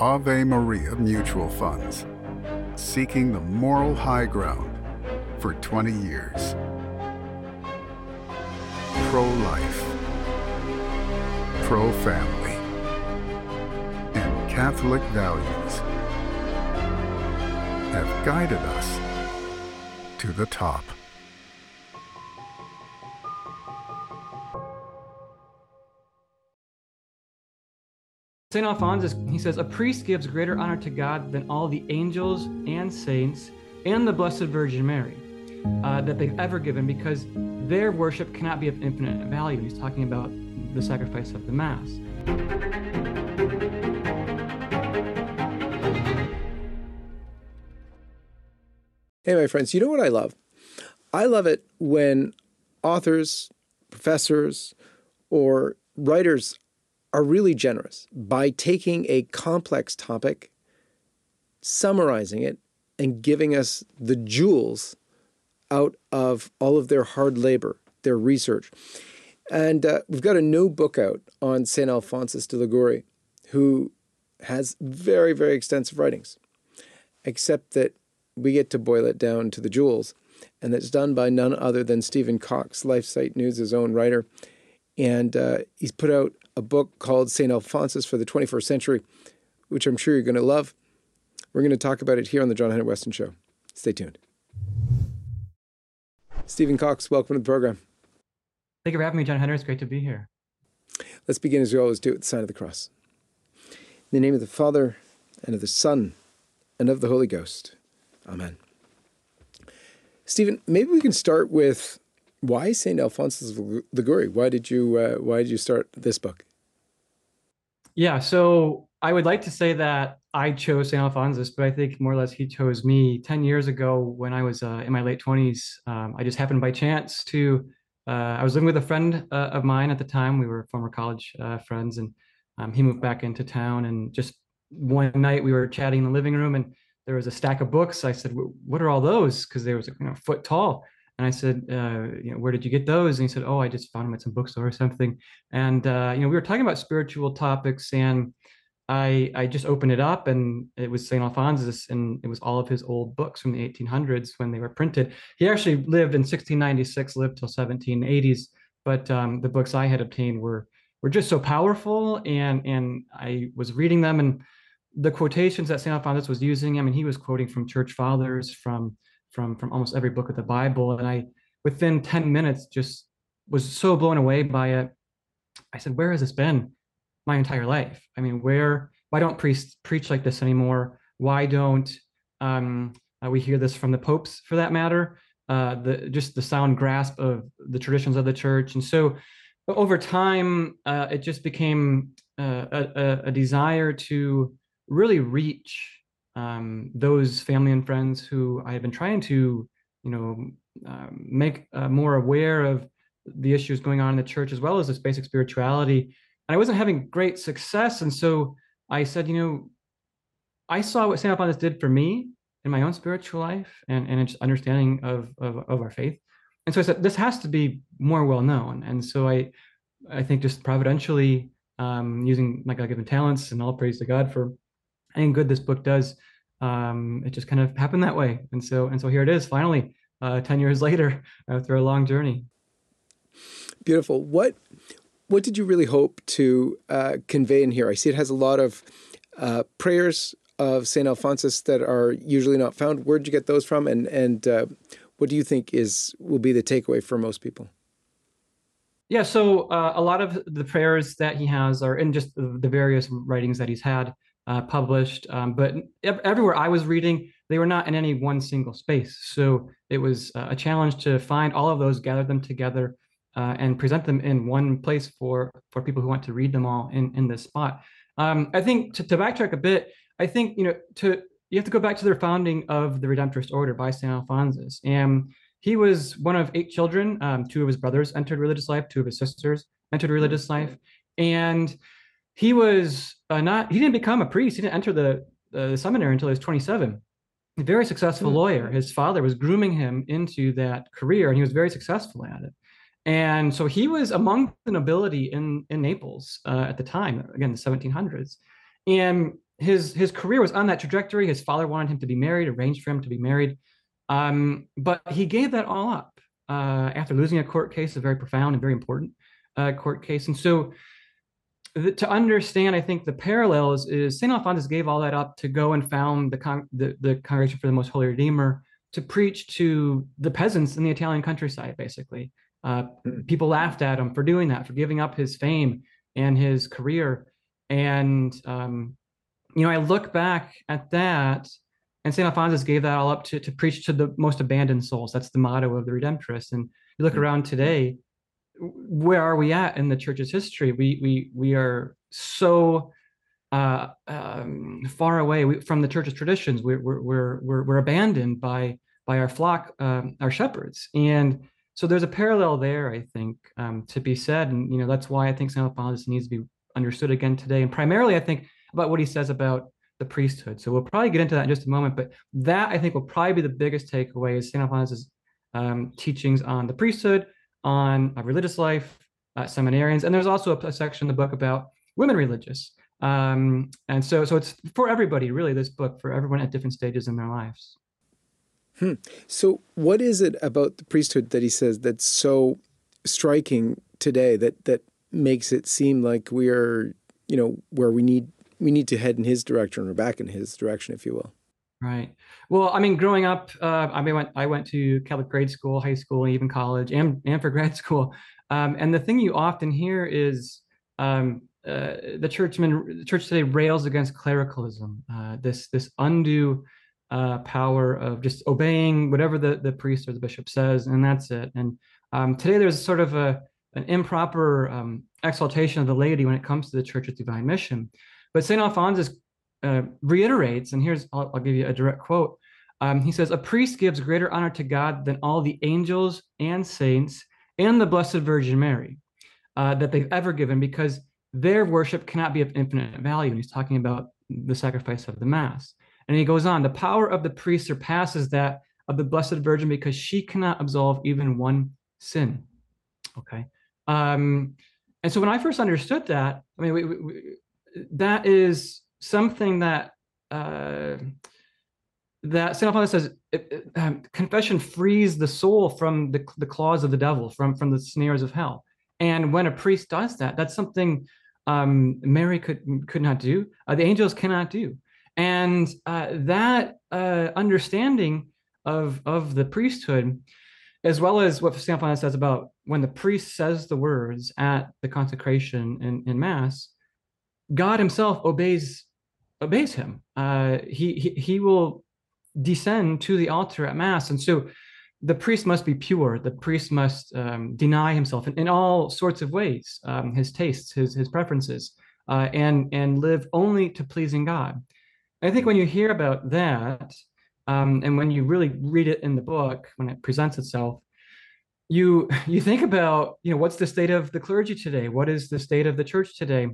Ave Maria Mutual Funds, seeking the moral high ground for 20 years. Pro life, pro family, and Catholic values have guided us to the top. St. Alphonsus, he says, a priest gives greater honor to God than all the angels and saints and the Blessed Virgin Mary uh, that they've ever given because their worship cannot be of infinite value. He's talking about the sacrifice of the Mass. Hey, my friends, you know what I love? I love it when authors, professors, or writers are really generous by taking a complex topic, summarizing it, and giving us the jewels out of all of their hard labor, their research. And uh, we've got a new book out on St. Alphonsus de Liguori, who has very, very extensive writings, except that we get to boil it down to the jewels. And it's done by none other than Stephen Cox, LifeSite News' own writer. And uh, he's put out a book called St. Alphonsus for the 21st Century, which I'm sure you're going to love. We're going to talk about it here on the John Henry Westen Show. Stay tuned. Stephen Cox, welcome to the program. Thank you for having me, John Henry. It's great to be here. Let's begin as we always do at the sign of the cross. In the name of the Father, and of the Son, and of the Holy Ghost. Amen. Stephen, maybe we can start with why St. Alphonsus of Liguori? Why did you uh, why did you start this book? Yeah, so I would like to say that I chose St. Alphonsus, but I think more or less he chose me. 10 years ago, when I was uh, in my late 20s, um, I just happened by chance to, uh, I was living with a friend uh, of mine at the time. We were former college uh, friends, and um, he moved back into town. And just one night we were chatting in the living room, and there was a stack of books. I said, What are all those? Because they was you know, a foot tall. And I said, uh, you know, where did you get those? And he said, oh, I just found them at some bookstore or something. And, uh, you know, we were talking about spiritual topics and I, I just opened it up and it was St. Alphonsus and it was all of his old books from the 1800s when they were printed. He actually lived in 1696, lived till 1780s, but um, the books I had obtained were were just so powerful and and I was reading them and the quotations that St. Alphonsus was using, I mean, he was quoting from church fathers, from from from almost every book of the Bible, and I within ten minutes just was so blown away by it. I said, "Where has this been my entire life? I mean, where? Why don't priests preach like this anymore? Why don't um, uh, we hear this from the popes, for that matter? Uh, the just the sound grasp of the traditions of the church, and so over time, uh, it just became uh, a, a, desire to really reach um, those family and friends who I have been trying to, you know, uh, make uh, more aware of the issues going on in the church as well as this basic spirituality. And I wasn't having great success, and so I said, you know, I saw what St. Alphonsus did for me in my own spiritual life and and just understanding of, of of our faith. And so I said, this has to be more well known. And so I, I think just providentially um, using my God-given talents and all praise to God for any good this book does, um, it just kind of happened that way. And so and so here it is finally, uh, ten years later after a long journey. Beautiful. What what did you really hope to uh, convey in here? I see it has a lot of uh, prayers of Saint Alphonsus that are usually not found. Where'd you get those from? And and uh, what do you think is will be the takeaway for most people? Yeah, so uh, a lot of the prayers that he has are in just the, the various writings that he's had uh, published. Um, but everywhere I was reading, they were not in any one single space. So it was uh, a challenge to find all of those, gather them together, uh, and present them in one place for for people who want to read them all in in this spot. Um, I think to, to, backtrack a bit, I think you know to you have to go back to the founding of the Redemptorist Order by Saint Alphonsus, and he was one of eight children. Um, two of his brothers entered religious life, two of his sisters entered religious life, and he was uh, not he didn't become a priest he didn't enter the, the seminary until he was 27 a very successful mm. lawyer his father was grooming him into that career and he was very successful at it and so he was among the nobility in in naples uh, at the time again the 1700s and his his career was on that trajectory. His father wanted him to be married, arranged for him to be married, um, but he gave that all up uh, after losing a court case, a very profound and very important uh, court case. And so, the, to understand, I think the parallels is Saint Alphonsus gave all that up to go and found the, con- the the Congregation for the Most Holy Redeemer to preach to the peasants in the Italian countryside, basically. Uh, hmm. people laughed at him for doing that, for giving up his fame and his career. And, um, you know, I look back at that, and St. Alphonsus gave that all up to, to preach to the most abandoned souls. That's the motto of the Redemptorists. And you look hmm. around today, where are we at in the church's history? We, we, we are so uh, um, far away from the church's traditions. We're, we're, we're, we're, abandoned by, by our flock, um, our shepherds. And so there's a parallel there, I think, um, to be said. And, you know, that's why I think St. Alphonsus needs to be understood again today. And primarily, I think, about what he says about the priesthood. So we'll probably get into that in just a moment. But that, I think, will probably be the biggest takeaway is St. Alphonsus' um, teachings on the priesthood, on a religious life, uh, seminarians. And there's also a, a section in the book about women religious. Um, and so, so it's for everybody, really, this book for everyone at different stages in their lives. Hmm. So, what is it about the priesthood that he says that's so striking today that that makes it seem like we are, you know, where we need we need to head in his direction or back in his direction, if you will? Right. Well, I mean, growing up, uh, I mean, I went to Catholic grade school, high school, and even college, and and for grad school. Um, and the thing you often hear is um, uh, the churchman, the church today rails against clericalism, uh, this this undue uh, power of just obeying whatever the the priest or the bishop says, and that's it. And um, today there's sort of a an improper um, exaltation of the laity when it comes to the church's divine mission. But Saint Alphonsus uh, reiterates, and here's I'll, I'll, give you a direct quote. Um, he says, "A priest gives greater honor to God than all the angels and saints and the Blessed Virgin Mary uh, that they've ever given, because." their worship cannot be of infinite value. And he's talking about the sacrifice of the Mass. And he goes on the power of the priest surpasses that of the Blessed Virgin because she cannot absolve even one sin. Okay. Um, and so when I first understood that, I mean, we, we, we, that is something that uh, that Saint Alphonsus says it, it, um, confession frees the soul from the, the claws of the devil, from from the snares of hell. And when a priest does that, that's something um, Mary could could not do. Uh, the angels cannot do. And uh, that uh, understanding of of the priesthood, as well as what St. Alphonsus says about when the priest says the words at the consecration in, in Mass, God Himself obeys obeys him. Uh, he, he he will descend to the altar at Mass, and so the priest must be pure. The priest must um, deny himself in, in, all sorts of ways, um, his tastes, his his preferences, uh, and and live only to pleasing God. I think when you hear about that, um, and when you really read it in the book, when it presents itself, you you think about you know what's the state of the clergy today? What is the state of the church today?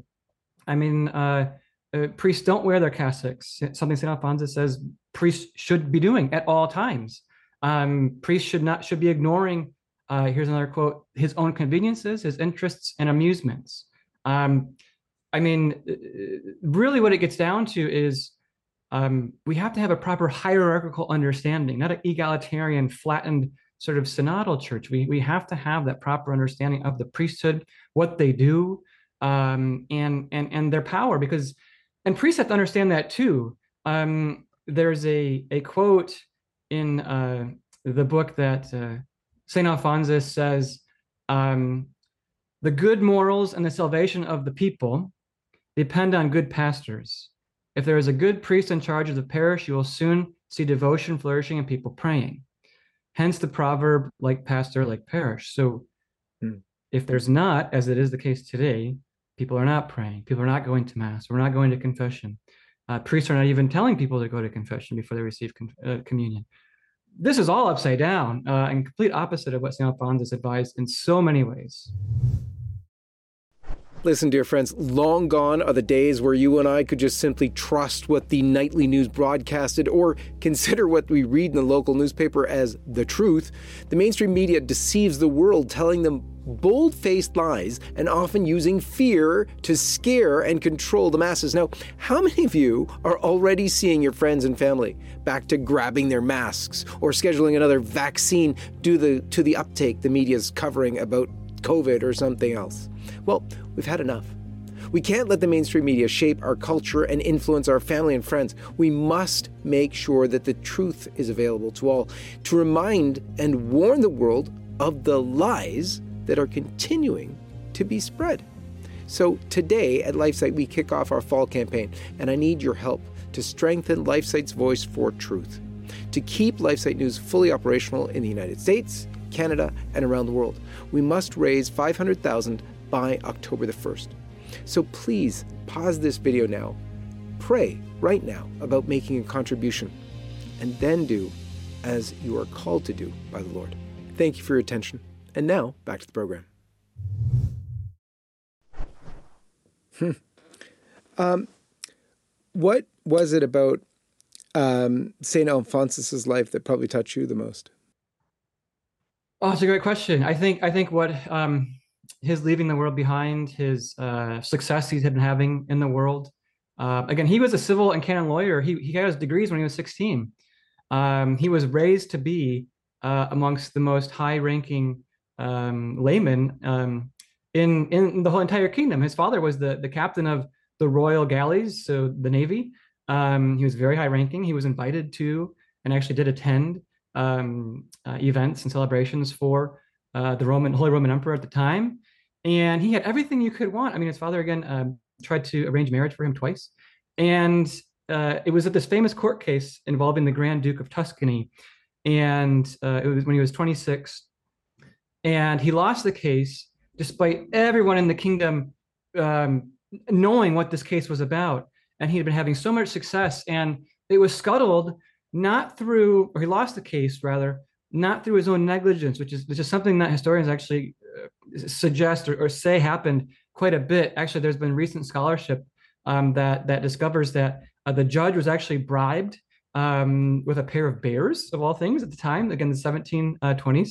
I mean, uh, uh, priests don't wear their cassocks. Something Saint Alphonsus says priests should be doing at all times. Um, priests should not should be ignoring. Uh, here's another quote: his own conveniences, his interests, and amusements. Um, I mean, uh, really, what it gets down to is um, we have to have a proper hierarchical understanding, not an egalitarian, flattened sort of synodal church. We we have to have that proper understanding of the priesthood, what they do, um, and and and their power. Because and priests have to understand that too. Um, there's a a quote in uh, the book that uh, St. Alphonsus says um, the good morals and the salvation of the people depend on good pastors. If there is a good priest in charge of the parish, you will soon see devotion flourishing and people praying. Hence the proverb, like pastor, like parish. So hmm. if there's not, as it is the case today, people are not praying, people are not going to mass, we're not going to confession. Uh, priests are not even telling people to go to confession before they receive con- uh, communion. This is all upside down uh, and complete opposite of what St. Alphonsus advised in so many ways. Listen, dear friends, long gone are the days where you and I could just simply trust what the nightly news broadcasted or consider what we read in the local newspaper as the truth. The mainstream media deceives the world, telling them bold faced lies and often using fear to scare and control the masses. Now, how many of you are already seeing your friends and family back to grabbing their masks or scheduling another vaccine due the, to the uptake the media's covering about COVID or something else? Well, we've had enough. We can't let the mainstream media shape our culture and influence our family and friends. We must make sure that the truth is available to all to remind and warn the world of the lies that are continuing to be spread. So today at LifeSite, we kick off our fall campaign, and I need your help to strengthen LifeSite's voice for truth. To keep LifeSite News fully operational in the United States, Canada, and around the world, we must raise 500,000 by October the 1st. So please pause this video now, pray right now about making a contribution, and then do as you are called to do by the Lord. Thank you for your attention. And now, back to the program. Hmm. Um, what was it about um, St. Alphonsus's life that probably touched you the most? Oh, it's a great question. I think I think what um, his leaving the world behind, his uh, success he's been having in the world. Uh, again, he was a civil and canon lawyer. He he got his degrees when he was 16. Um, he was raised to be uh, amongst the most high-ranking um, layman um, in in the whole entire kingdom. His father was the the captain of the royal galleys, so the navy. Um, he was very high-ranking. He was invited to and actually did attend um, uh, events and celebrations for uh, the Roman Holy Roman Emperor at the time, and he had everything you could want. I mean, his father again um, tried to arrange marriage for him twice, and uh, it was at this famous court case involving the Grand Duke of Tuscany, and uh, it was when he was 26 and he lost the case despite everyone in the kingdom um, knowing what this case was about. And he had been having so much success, and it was scuttled not through, or he lost the case rather, not through his own negligence, which is which is something that historians actually uh, suggest or, or, say happened quite a bit. Actually, there's been recent scholarship um, that that discovers that uh, the judge was actually bribed um, with a pair of bears of all things at the time, again the 1720s,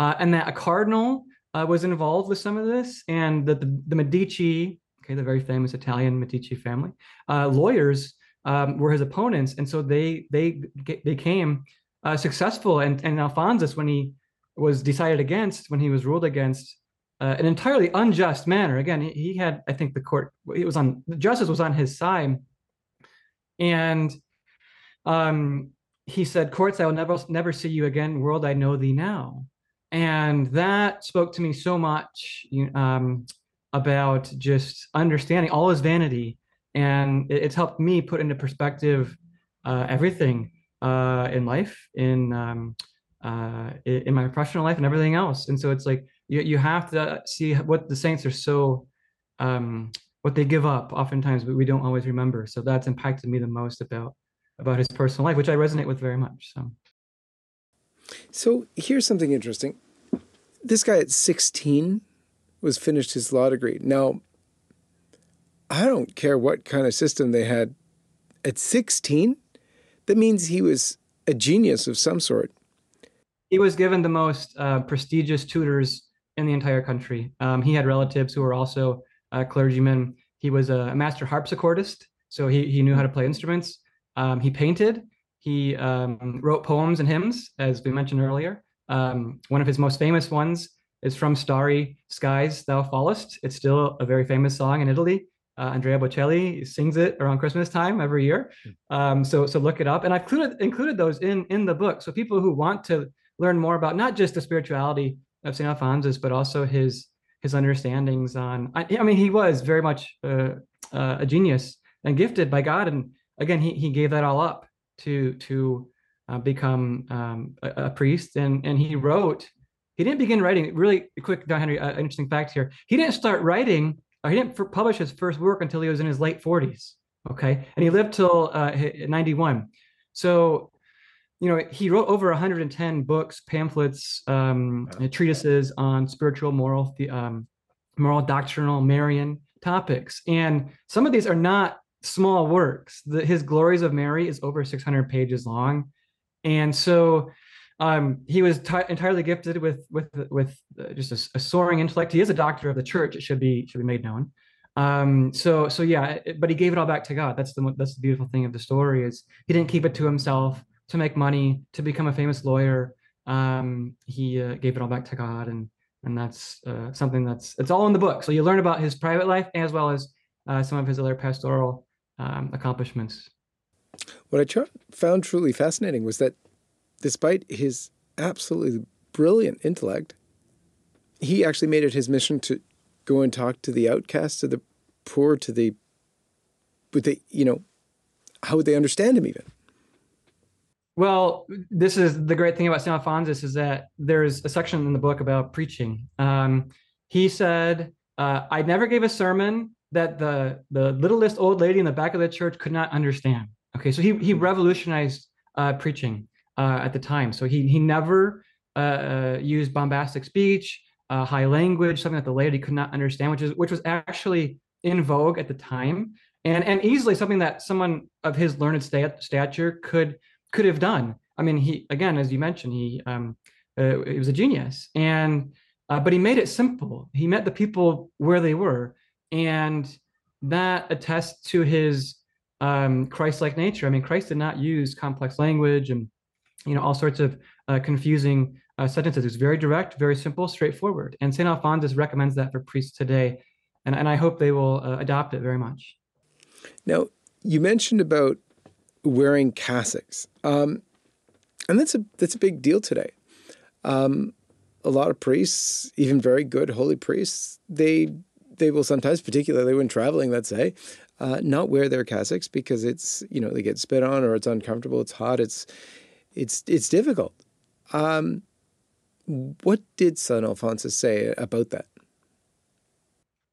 uh, and that a cardinal uh, was involved with some of this, and that the, the Medici, okay, the very famous Italian Medici family, uh, lawyers um, were his opponents, and so they they became uh, successful. And and Alphonsus, when he was decided against, when he was ruled against, uh, an entirely unjust manner. Again, he, he had, I think, the court. It was on justice was on his side, and um, he said, "Courts, I will never never see you again. World, I know thee now." And that spoke to me so much um, about just understanding all his vanity. And it, it's helped me put into perspective uh, everything uh, in life in um, uh, in my professional life and everything else. And so it's like you, you have to see what the saints are so um, what they give up oftentimes but we don't always remember. So that's impacted me the most about about his personal life which i resonate with very much so so here's something interesting. This guy at 16 was finished his law degree. Now, I don't care what kind of system they had at 16. That means he was a genius of some sort. He was given the most uh, prestigious tutors in the entire country. Um, he had relatives who were also uh, clergymen. He was a master harpsichordist, so he, he knew how to play instruments. Um, he painted. He um, wrote poems and hymns, as we mentioned earlier. Um, one of his most famous ones is from Starry Skies, Thou Fallest. It's still a very famous song in Italy. Uh, Andrea Bocelli sings it around Christmas time every year. Um, so, so look it up. And I've included, included those in, in the book. So people who want to learn more about not just the spirituality of St. Alphonsus, but also his his understandings on, I, I mean, he was very much uh, uh, a genius and gifted by God. And again, he, he gave that all up to to uh, become um, a, a, priest, and and he wrote. He didn't begin writing. Really quick, John Henry. Uh, interesting fact here. He didn't start writing. or he didn't publish his first work until he was in his late forties. Okay, and he lived till uh, 91. So, you know, he wrote over 110 books, pamphlets, um, treatises on spiritual, moral, the, um, moral, doctrinal, Marian topics, and some of these are not small works. The, his Glories of Mary is over 600 pages long. And so um, he was t- entirely gifted with with with uh, just a, a, soaring intellect. He is a doctor of the church. It should be should be made known. Um, so so yeah, it, but he gave it all back to God. That's the that's the beautiful thing of the story is he didn't keep it to himself to make money to become a famous lawyer. Um, he uh, gave it all back to God, and and that's uh, something that's it's all in the book. So you learn about his private life as well as uh, some of his other pastoral um, accomplishments. What I tr- found truly fascinating was that despite his absolutely brilliant intellect, he actually made it his mission to go and talk to the outcasts, to the poor, to the, would they, you know, how would they understand him even? Well, this is the great thing about St. Alphonsus is that there's a section in the book about preaching. Um, he said, uh, I never gave a sermon that the the littlest old lady in the back of the church could not understand. Okay, so he he revolutionized uh, preaching uh, at the time. So he he never uh, uh, used bombastic speech, uh, high language, something that the laity could not understand, which is which was actually in vogue at the time, and and easily something that someone of his learned stat- stature could could have done. I mean, he again, as you mentioned, he um, uh, he was a genius, and but he made it simple. He met the people where they were and that attests to his um, Christ-like nature. I mean, Christ did not use complex language and you know all sorts of uh, confusing uh, sentences. It's very direct, very simple, straightforward. And Saint Alphonsus recommends that for priests today, and, and I hope they will uh, adopt it very much. Now, you mentioned about wearing cassocks, um, and that's a that's a big deal today. Um, a lot of priests, even very good holy priests, they they will sometimes, particularly when traveling, let's say, uh, not wear their cassocks because it's you know they get spit on or it's uncomfortable, it's hot, it's it's it's difficult. Um, what did Saint Alphonsus say about that?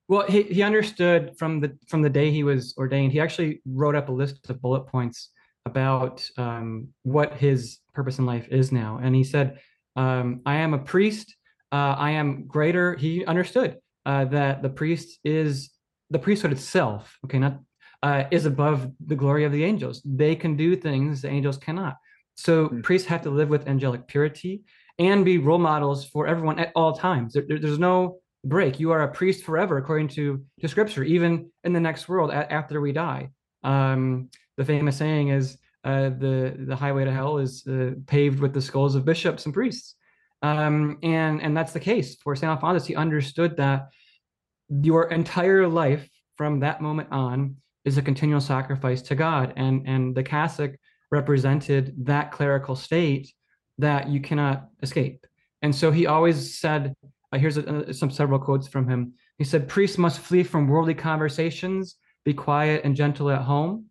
Well, he, he understood from the from the day he was ordained. He actually wrote up a list of bullet points about um, what his purpose in life is now, and he said, um, "I am a priest. Uh, I am greater." He understood uh, that the priest is the priesthood itself, okay, not uh, is above the glory of the angels. They can do things the angels cannot. So mm-hmm. priests have to live with angelic purity and be role models for everyone at all times. There, there, there's no break. You are a priest forever, according to, to scripture, even in the next world a- after we die. Um, the famous saying is uh, the, the highway to hell is uh, paved with the skulls of bishops and priests. Um, and, and that's the case for St. Alphonsus. He understood that your entire life from that moment on is a continual sacrifice to God. And, and the cassock represented that clerical state that you cannot escape. And so he always said, uh, here's a, uh, some several quotes from him. He said, priests must flee from worldly conversations, be quiet and gentle at home.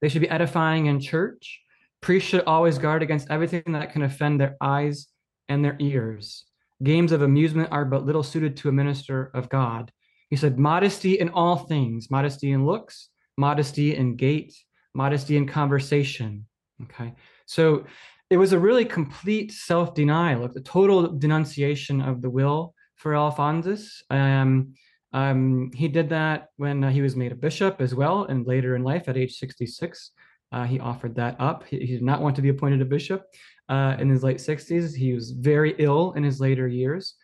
They should be edifying in church. Priests should always guard against everything that can offend their eyes and their ears. Games of amusement are but little suited to a minister of God. He said, modesty in all things, modesty in looks, modesty in gait, modesty in conversation. Okay. So it was a really complete self denial, a total denunciation of the will for Alphonsus. Um, um, he did that when uh, he was made a bishop as well, and later in life at age 66. Uh, he offered that up. He, he, did not want to be appointed a bishop uh, in his late 60s. He was very ill in his later years,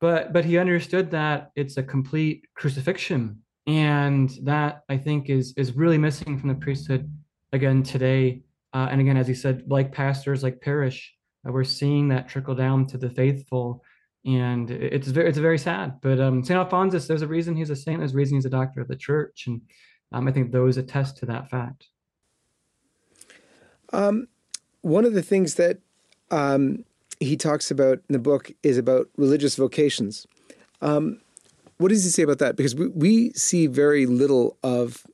but but he understood that it's a complete crucifixion, and that I think is is really missing from the priesthood again today. Uh, and again, as he said, like pastors, like parish, uh, we're seeing that trickle down to the faithful, and it's very it's very sad. But um, Saint Alphonsus, there's a reason he's a saint. There's a reason he's a doctor of the church, and um, I think those attest to that fact. Um, one of the things that um, he talks about in the book is about religious vocations. Um, what does he say about that? Because we, we see very little of,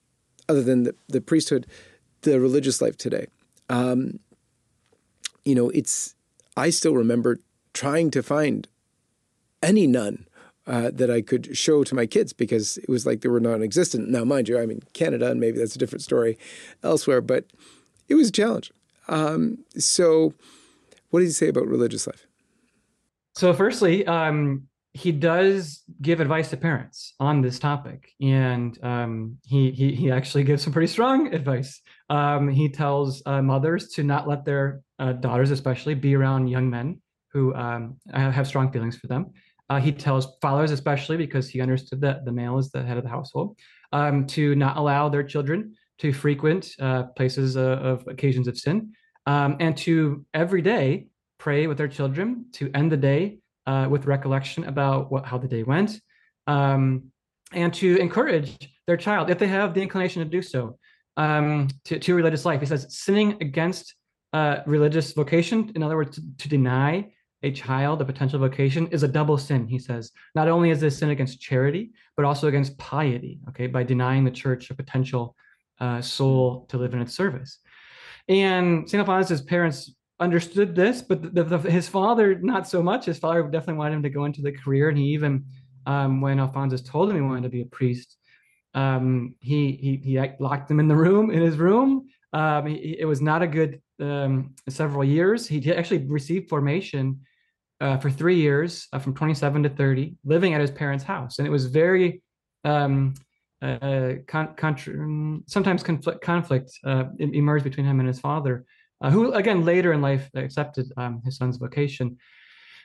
other than the, the priesthood, the religious life today. Um, you know, it's, I still remember trying to find any nun uh, that I could show to my kids because it was like they were non existent. Now, mind you, I'm in Canada and maybe that's a different story elsewhere, but it was a challenge. Um, so, what does he say about religious life? So, firstly, um, he does give advice to parents on this topic, and um, he, he he actually gives some pretty strong advice Um, he tells uh, mothers to not let their uh, daughters, especially, be around young men who um, have strong feelings for them. Uh, he tells fathers, especially because he understood that the male is the head of the household, um, to not allow their children to frequent uh, places uh, of occasions of sin, um, and to every day pray with their children to end the day uh, with recollection about what how the day went, um, and to encourage their child, if they have the inclination to do so, um, to, to religious life. He says sinning against uh, religious vocation, in other words, to, to, deny a child a potential vocation, is a double sin. He says not only is this sin against charity, but also against piety. Okay, by denying the church a potential uh, soul to live in its service. And St. Alphonsus' parents understood this, but the, the, his father not so much. His father definitely wanted him to go into the career, and he even, um, when Alphonsus told him he wanted to be a priest, um, he, he he locked him in the room in his room. Um, he, it was not a good um, several years. He actually received formation uh, for three years, uh, from 27 to 30, living at his parents' house, and it was very um, uh, con- contra- sometimes conflict conflict uh, emerged between him and his father, uh, who again later in life accepted um, his son's vocation.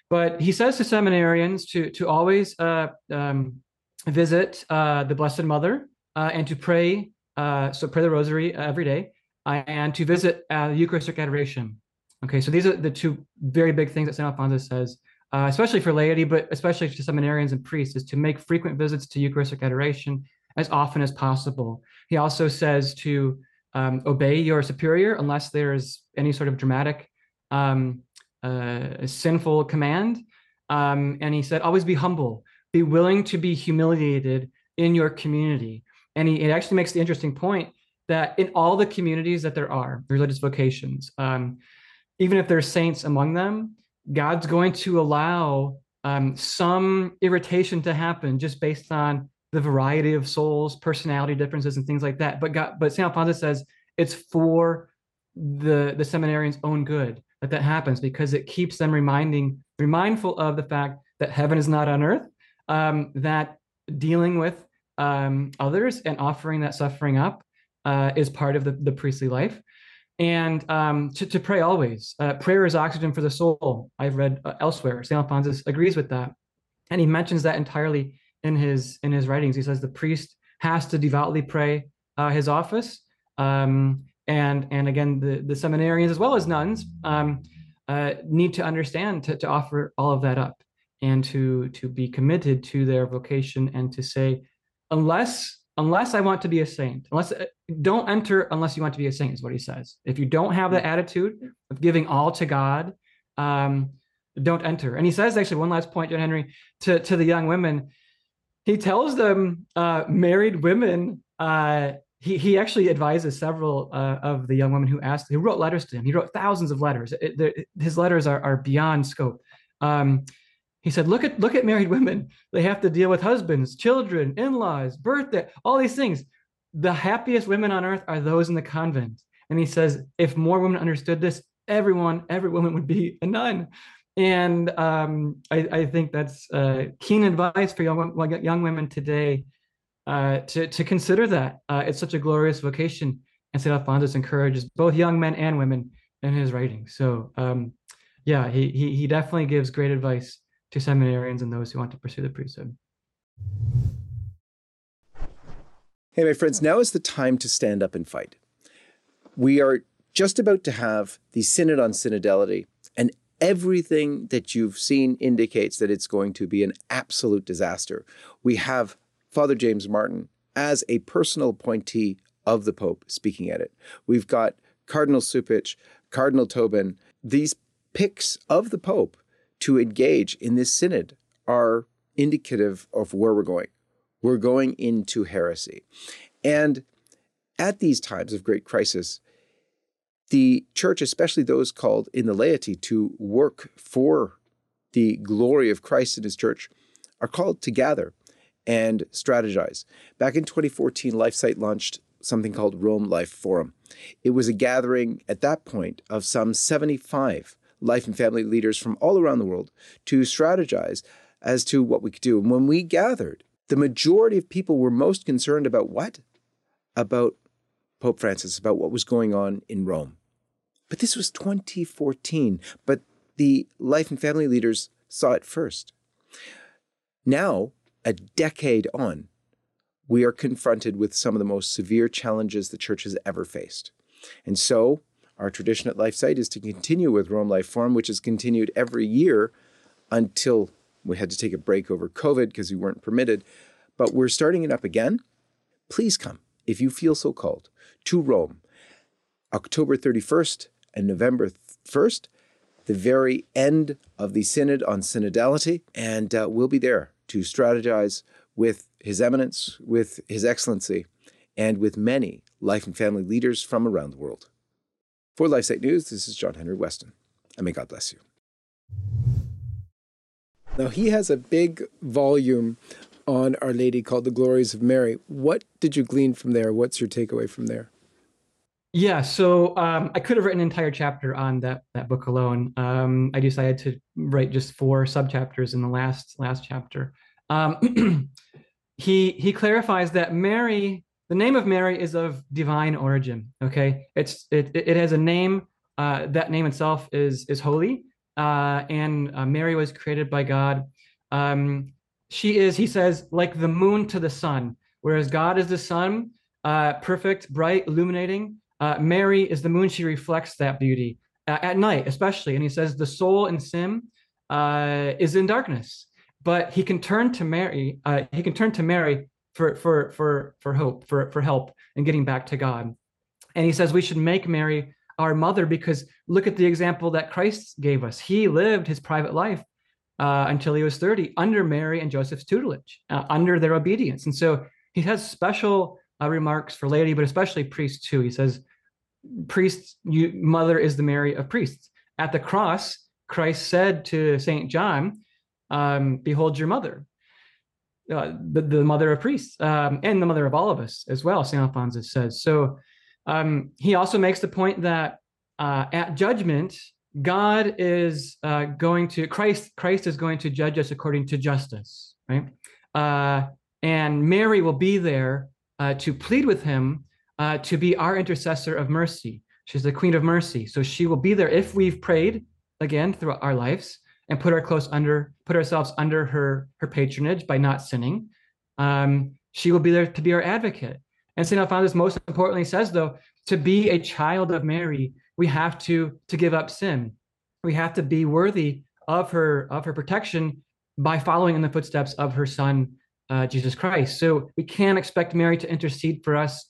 But he says to seminarians to to always uh, um, visit uh, the Blessed Mother and to pray. so pray the Rosary every day and to visit Eucharistic adoration. Okay, so these are the two very big things that St. Alphonsus says, especially for laity, but especially to seminarians and priests, is to make frequent visits to Eucharistic adoration as often as possible. He also says to um, obey your superior unless there's any sort of dramatic um, uh, sinful command. Um, and he said, always be humble, be willing to be humiliated in your community. And he it actually makes the interesting point that in all the communities that there are, religious vocations, um, even if there's saints among them, God's going to allow um, some irritation to happen just based on the variety of souls, personality differences, and things like that. But God, but Saint Alphonsus says it's for the the seminarian's own good that that happens because it keeps them reminding, remindful of the fact that heaven is not on earth, um, that dealing with um, others and offering that suffering up uh, is part of the, the priestly life. And um, to, to pray always. Uh, prayer is oxygen for the soul. I've read uh, elsewhere. St. Alphonsus agrees with that. And he mentions that entirely in his in his writings. He says the priest has to devoutly pray uh, his office, um, and and again the the seminarians as well as nuns um, uh, need to understand to, to offer all of that up and to to be committed to their vocation and to say unless unless I want to be a saint, unless uh, don't enter unless you want to be a saint is what he says. If you don't have the attitude of giving all to God, um, don't enter. And he says actually one last point, John Henry, to to the young women he tells them uh, married women uh, he, he actually advises several uh, of the young women who asked who wrote letters to him. He wrote thousands of letters. It, his letters are, are beyond scope. Um, he said look at look at married women. They have to deal with husbands children in-laws birthday all these things. The happiest women on earth are those in the convent. And he says if more women understood this everyone every woman would be a nun and um, I, I, think that's uh, keen advice for young, young women today uh, to, to consider that. Uh, it's such a glorious vocation. And St. Alphonsus encourages both young men and women in his writing. So, um, yeah, he, he, he definitely gives great advice to seminarians and those who want to pursue the priesthood. Hey, my friends, now is the time to stand up and fight. We are just about to have the Synod on Synodality, everything that you've seen indicates that it's going to be an absolute disaster. We have Father James Martin as a personal appointee of the Pope speaking at it. We've got Cardinal Cupich, Cardinal Tobin. These picks of the Pope to engage in this synod are indicative of where we're going. We're going into heresy. And at these times of great crisis, the church, especially those called in the laity to work for the glory of Christ and his church, are called to gather and strategize. Back in 2014, LifeSite launched something called Rome Life Forum. It was a gathering at that point of some 75 life and family leaders from all around the world to strategize as to what we could do. And when we gathered, the majority of people were most concerned about what? About Pope Francis about what was going on in Rome. But this was 2014, but the life and family leaders saw it first. Now, a decade on, we are confronted with some of the most severe challenges the church has ever faced. And so, our tradition at LifeSite is to continue with Rome Life Forum, which has continued every year until we had to take a break over COVID because we weren't permitted. But we're starting it up again. Please come, if you feel so called, to Rome, October 31st and November 1st, the very end of the Synod on Synodality. And uh, we'll be there to strategize with His Eminence, with His Excellency, and with many life and family leaders from around the world. For LifeSite News, this is John Henry Westen, and may God bless you. Now, he has a big volume on Our Lady called The Glories of Mary. What did you glean from there? What's your takeaway from there? Yeah, so um, I could have written an entire chapter on that that book alone. Um, I decided to write just four subchapters in the last last chapter. Um, he he clarifies that Mary, the name of Mary, is of divine origin. Okay, it's it it has a name. Uh, that name itself is is holy, uh, and uh, Mary was created by God. Um, she is, he says, like the moon to the sun, whereas God is the sun, uh, perfect, bright, illuminating. Uh, Mary is the moon. She reflects that beauty uh, at night, especially. And he says the soul in sin uh, is in darkness, but he can turn to Mary. Uh, he can turn to Mary for for for for hope, for for help, in getting back to God. And he says we should make Mary our mother because look at the example that Christ gave us. He lived his private life uh, until he was 30 under Mary and Joseph's tutelage, uh, under their obedience. And so he has special uh, remarks for laity, but especially priests too. He says, priests, you, mother is the Mary of priests. At the cross, Christ said to St. John, um, behold your mother, uh, the, the mother of priests, um, and the mother of all of us as well, St. Alphonsus says. So um, he also makes the point that uh, at judgment, God is uh, going to Christ. Christ is going to judge us according to justice, right? Uh, and Mary will be there uh, to plead with Him uh, to be our intercessor of mercy. She's the Queen of Mercy, so she will be there if we've prayed again throughout our lives and put our close under, put ourselves under her her patronage by not sinning. Um, she will be there to be our advocate. And St. Alphonsus most importantly says, though, to be a child of Mary, we have to, to give up sin. We have to be worthy of her, of her protection by following in the footsteps of her son, uh, Jesus Christ. So we can't expect Mary to intercede for us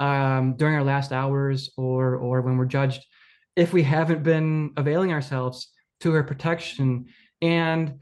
um, during our last hours or, or when we're judged if we haven't been availing ourselves to her protection. And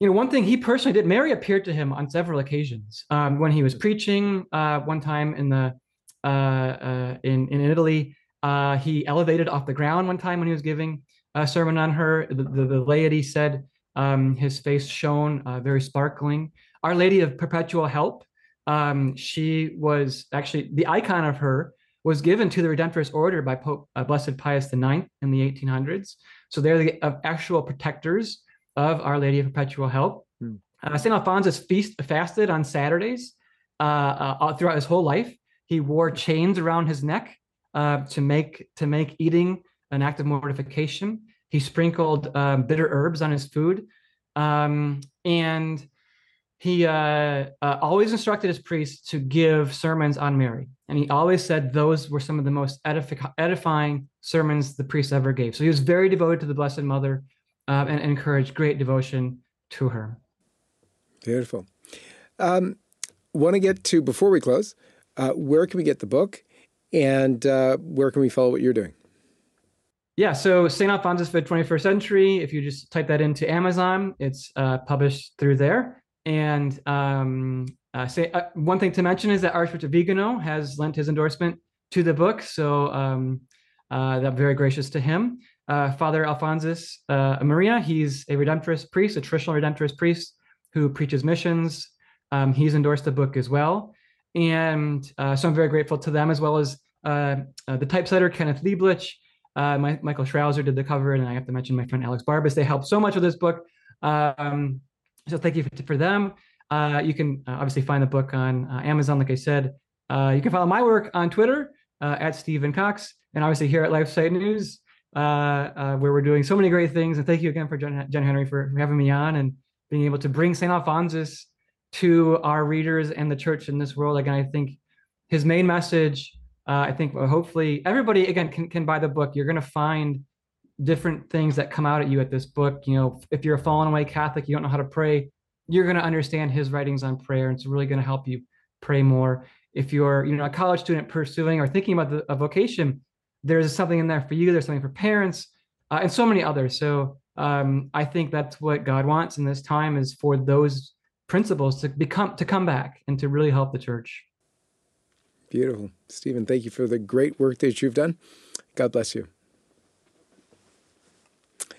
you know, one thing he personally did, Mary appeared to him on several occasions um, when he was preaching. Uh, one time in the uh, uh, in in Italy, uh, he elevated off the ground one time when he was giving a sermon on her. The, the, the laity said um, his face shone uh, very sparkling. Our Lady of Perpetual Help, um, she was actually the icon of her was given to the Redemptorist Order by Pope uh, Blessed Pius IX in the 1800s. So they're the actual protectors of Our Lady of Perpetual Help. Mm. Uh, St. Alphonsus feast, fasted on Saturdays uh, uh, throughout his whole life. He wore chains around his neck uh, to make to make eating an act of mortification. He sprinkled um, bitter herbs on his food, um, and he uh, uh, always instructed his priests to give sermons on Mary. And he always said those were some of the most edific- edifying sermons the priests ever gave. So he was very devoted to the Blessed Mother uh, and encouraged great devotion to her. Beautiful. Um, Want to get to, before we close, uh, where can we get the book and uh, where can we follow what you're doing? Yeah, so St. Alphonsus for the 21st Century, if you just type that into Amazon, it's uh, published through there. And um, uh, say uh, one thing to mention is that Archbishop Vigano has lent his endorsement to the book, so um, uh, I'm very gracious to him uh, Father Alphonsus uh, Maria. He's a Redemptorist priest, a traditional Redemptorist priest who preaches missions. Um, he's endorsed the book as well. And uh, so I'm very grateful to them, as well as the typesetter, Kenneth Lieblich. My, Michael Schrauser did the cover, and I have to mention my friend Alex Barbas. They helped so much with this book. Um, so thank you for, for them. you can obviously find the book on Amazon, like I said. you can follow my work on Twitter uh, at Stephen Cox, and obviously here at LifeSite News, uh, uh, where we're doing so many great things. And thank you again for John, John Henry for having me on and being able to bring St. Alphonsus to our readers and the church in this world. Again, I think his main message, uh, I think hopefully everybody again can, can buy the book. You're going to find different things that come out at you at this book. You know, if you're a fallen away Catholic, you don't know how to pray, you're going to understand his writings on prayer. And it's really going to help you pray more. If you're, you know, a college student pursuing or thinking about the, a vocation, there's something in there for you. There's something for parents uh, and so many others. So um, I think that's what God wants in this time is for those principles to become to come back and to really help the church. Beautiful. Stephen, thank you for the great work that you've done. God bless you.